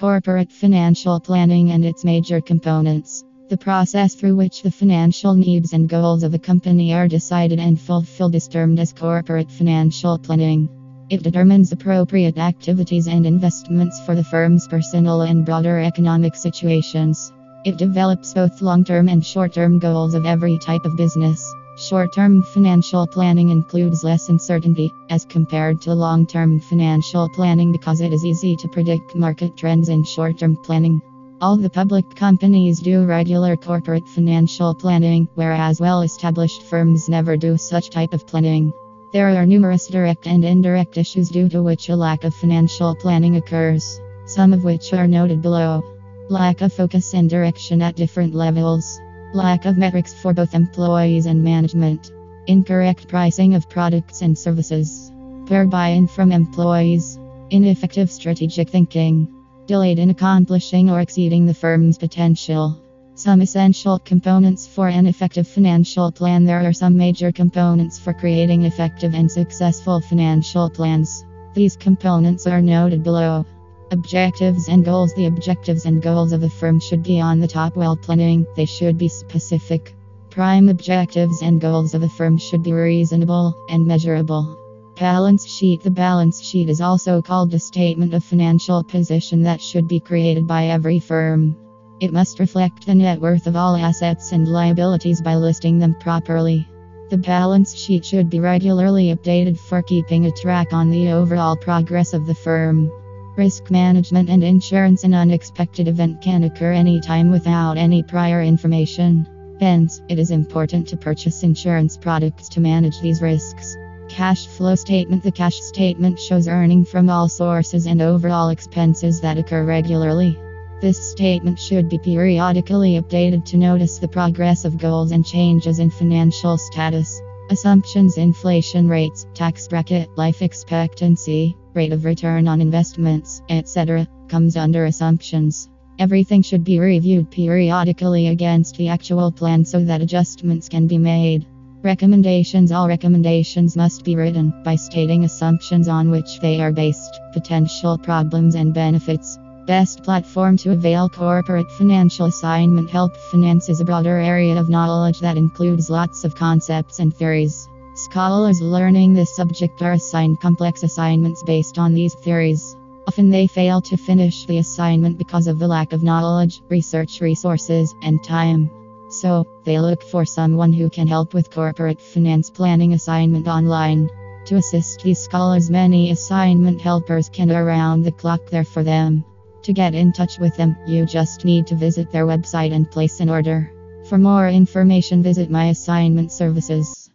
Corporate financial planning and its major components. The process through which the financial needs and goals of a company are decided and fulfilled is termed as corporate financial planning. It determines appropriate activities and investments for the firm's personal and broader economic situations. It develops both long term and short term goals of every type of business. Short term financial planning includes less uncertainty as compared to long term financial planning because it is easy to predict market trends in short term planning. All the public companies do regular corporate financial planning, whereas well established firms never do such type of planning. There are numerous direct and indirect issues due to which a lack of financial planning occurs, some of which are noted below. Lack of focus and direction at different levels. Lack of metrics for both employees and management. Incorrect pricing of products and services. Poor buy in from employees. Ineffective strategic thinking. Delayed in accomplishing or exceeding the firm's potential. Some essential components for an effective financial plan. There are some major components for creating effective and successful financial plans. These components are noted below. Objectives and goals The objectives and goals of a firm should be on the top while planning, they should be specific. Prime objectives and goals of a firm should be reasonable and measurable. Balance sheet The balance sheet is also called a statement of financial position that should be created by every firm. It must reflect the net worth of all assets and liabilities by listing them properly. The balance sheet should be regularly updated for keeping a track on the overall progress of the firm. Risk management and insurance An unexpected event can occur anytime without any prior information. Hence, it is important to purchase insurance products to manage these risks. Cash flow statement The cash statement shows earning from all sources and overall expenses that occur regularly. This statement should be periodically updated to notice the progress of goals and changes in financial status. Assumptions Inflation rates, tax bracket, life expectancy, rate of return on investments, etc., comes under assumptions. Everything should be reviewed periodically against the actual plan so that adjustments can be made. Recommendations All recommendations must be written by stating assumptions on which they are based, potential problems and benefits. Best platform to avail corporate financial assignment help finance is a broader area of knowledge that includes lots of concepts and theories. Scholars learning this subject are assigned complex assignments based on these theories. Often they fail to finish the assignment because of the lack of knowledge, research resources, and time. So, they look for someone who can help with corporate finance planning assignment online. To assist these scholars, many assignment helpers can around the clock there for them. To get in touch with them, you just need to visit their website and place an order. For more information, visit my assignment services.